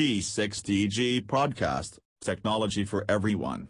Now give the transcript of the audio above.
T6DG Podcast, Technology for Everyone.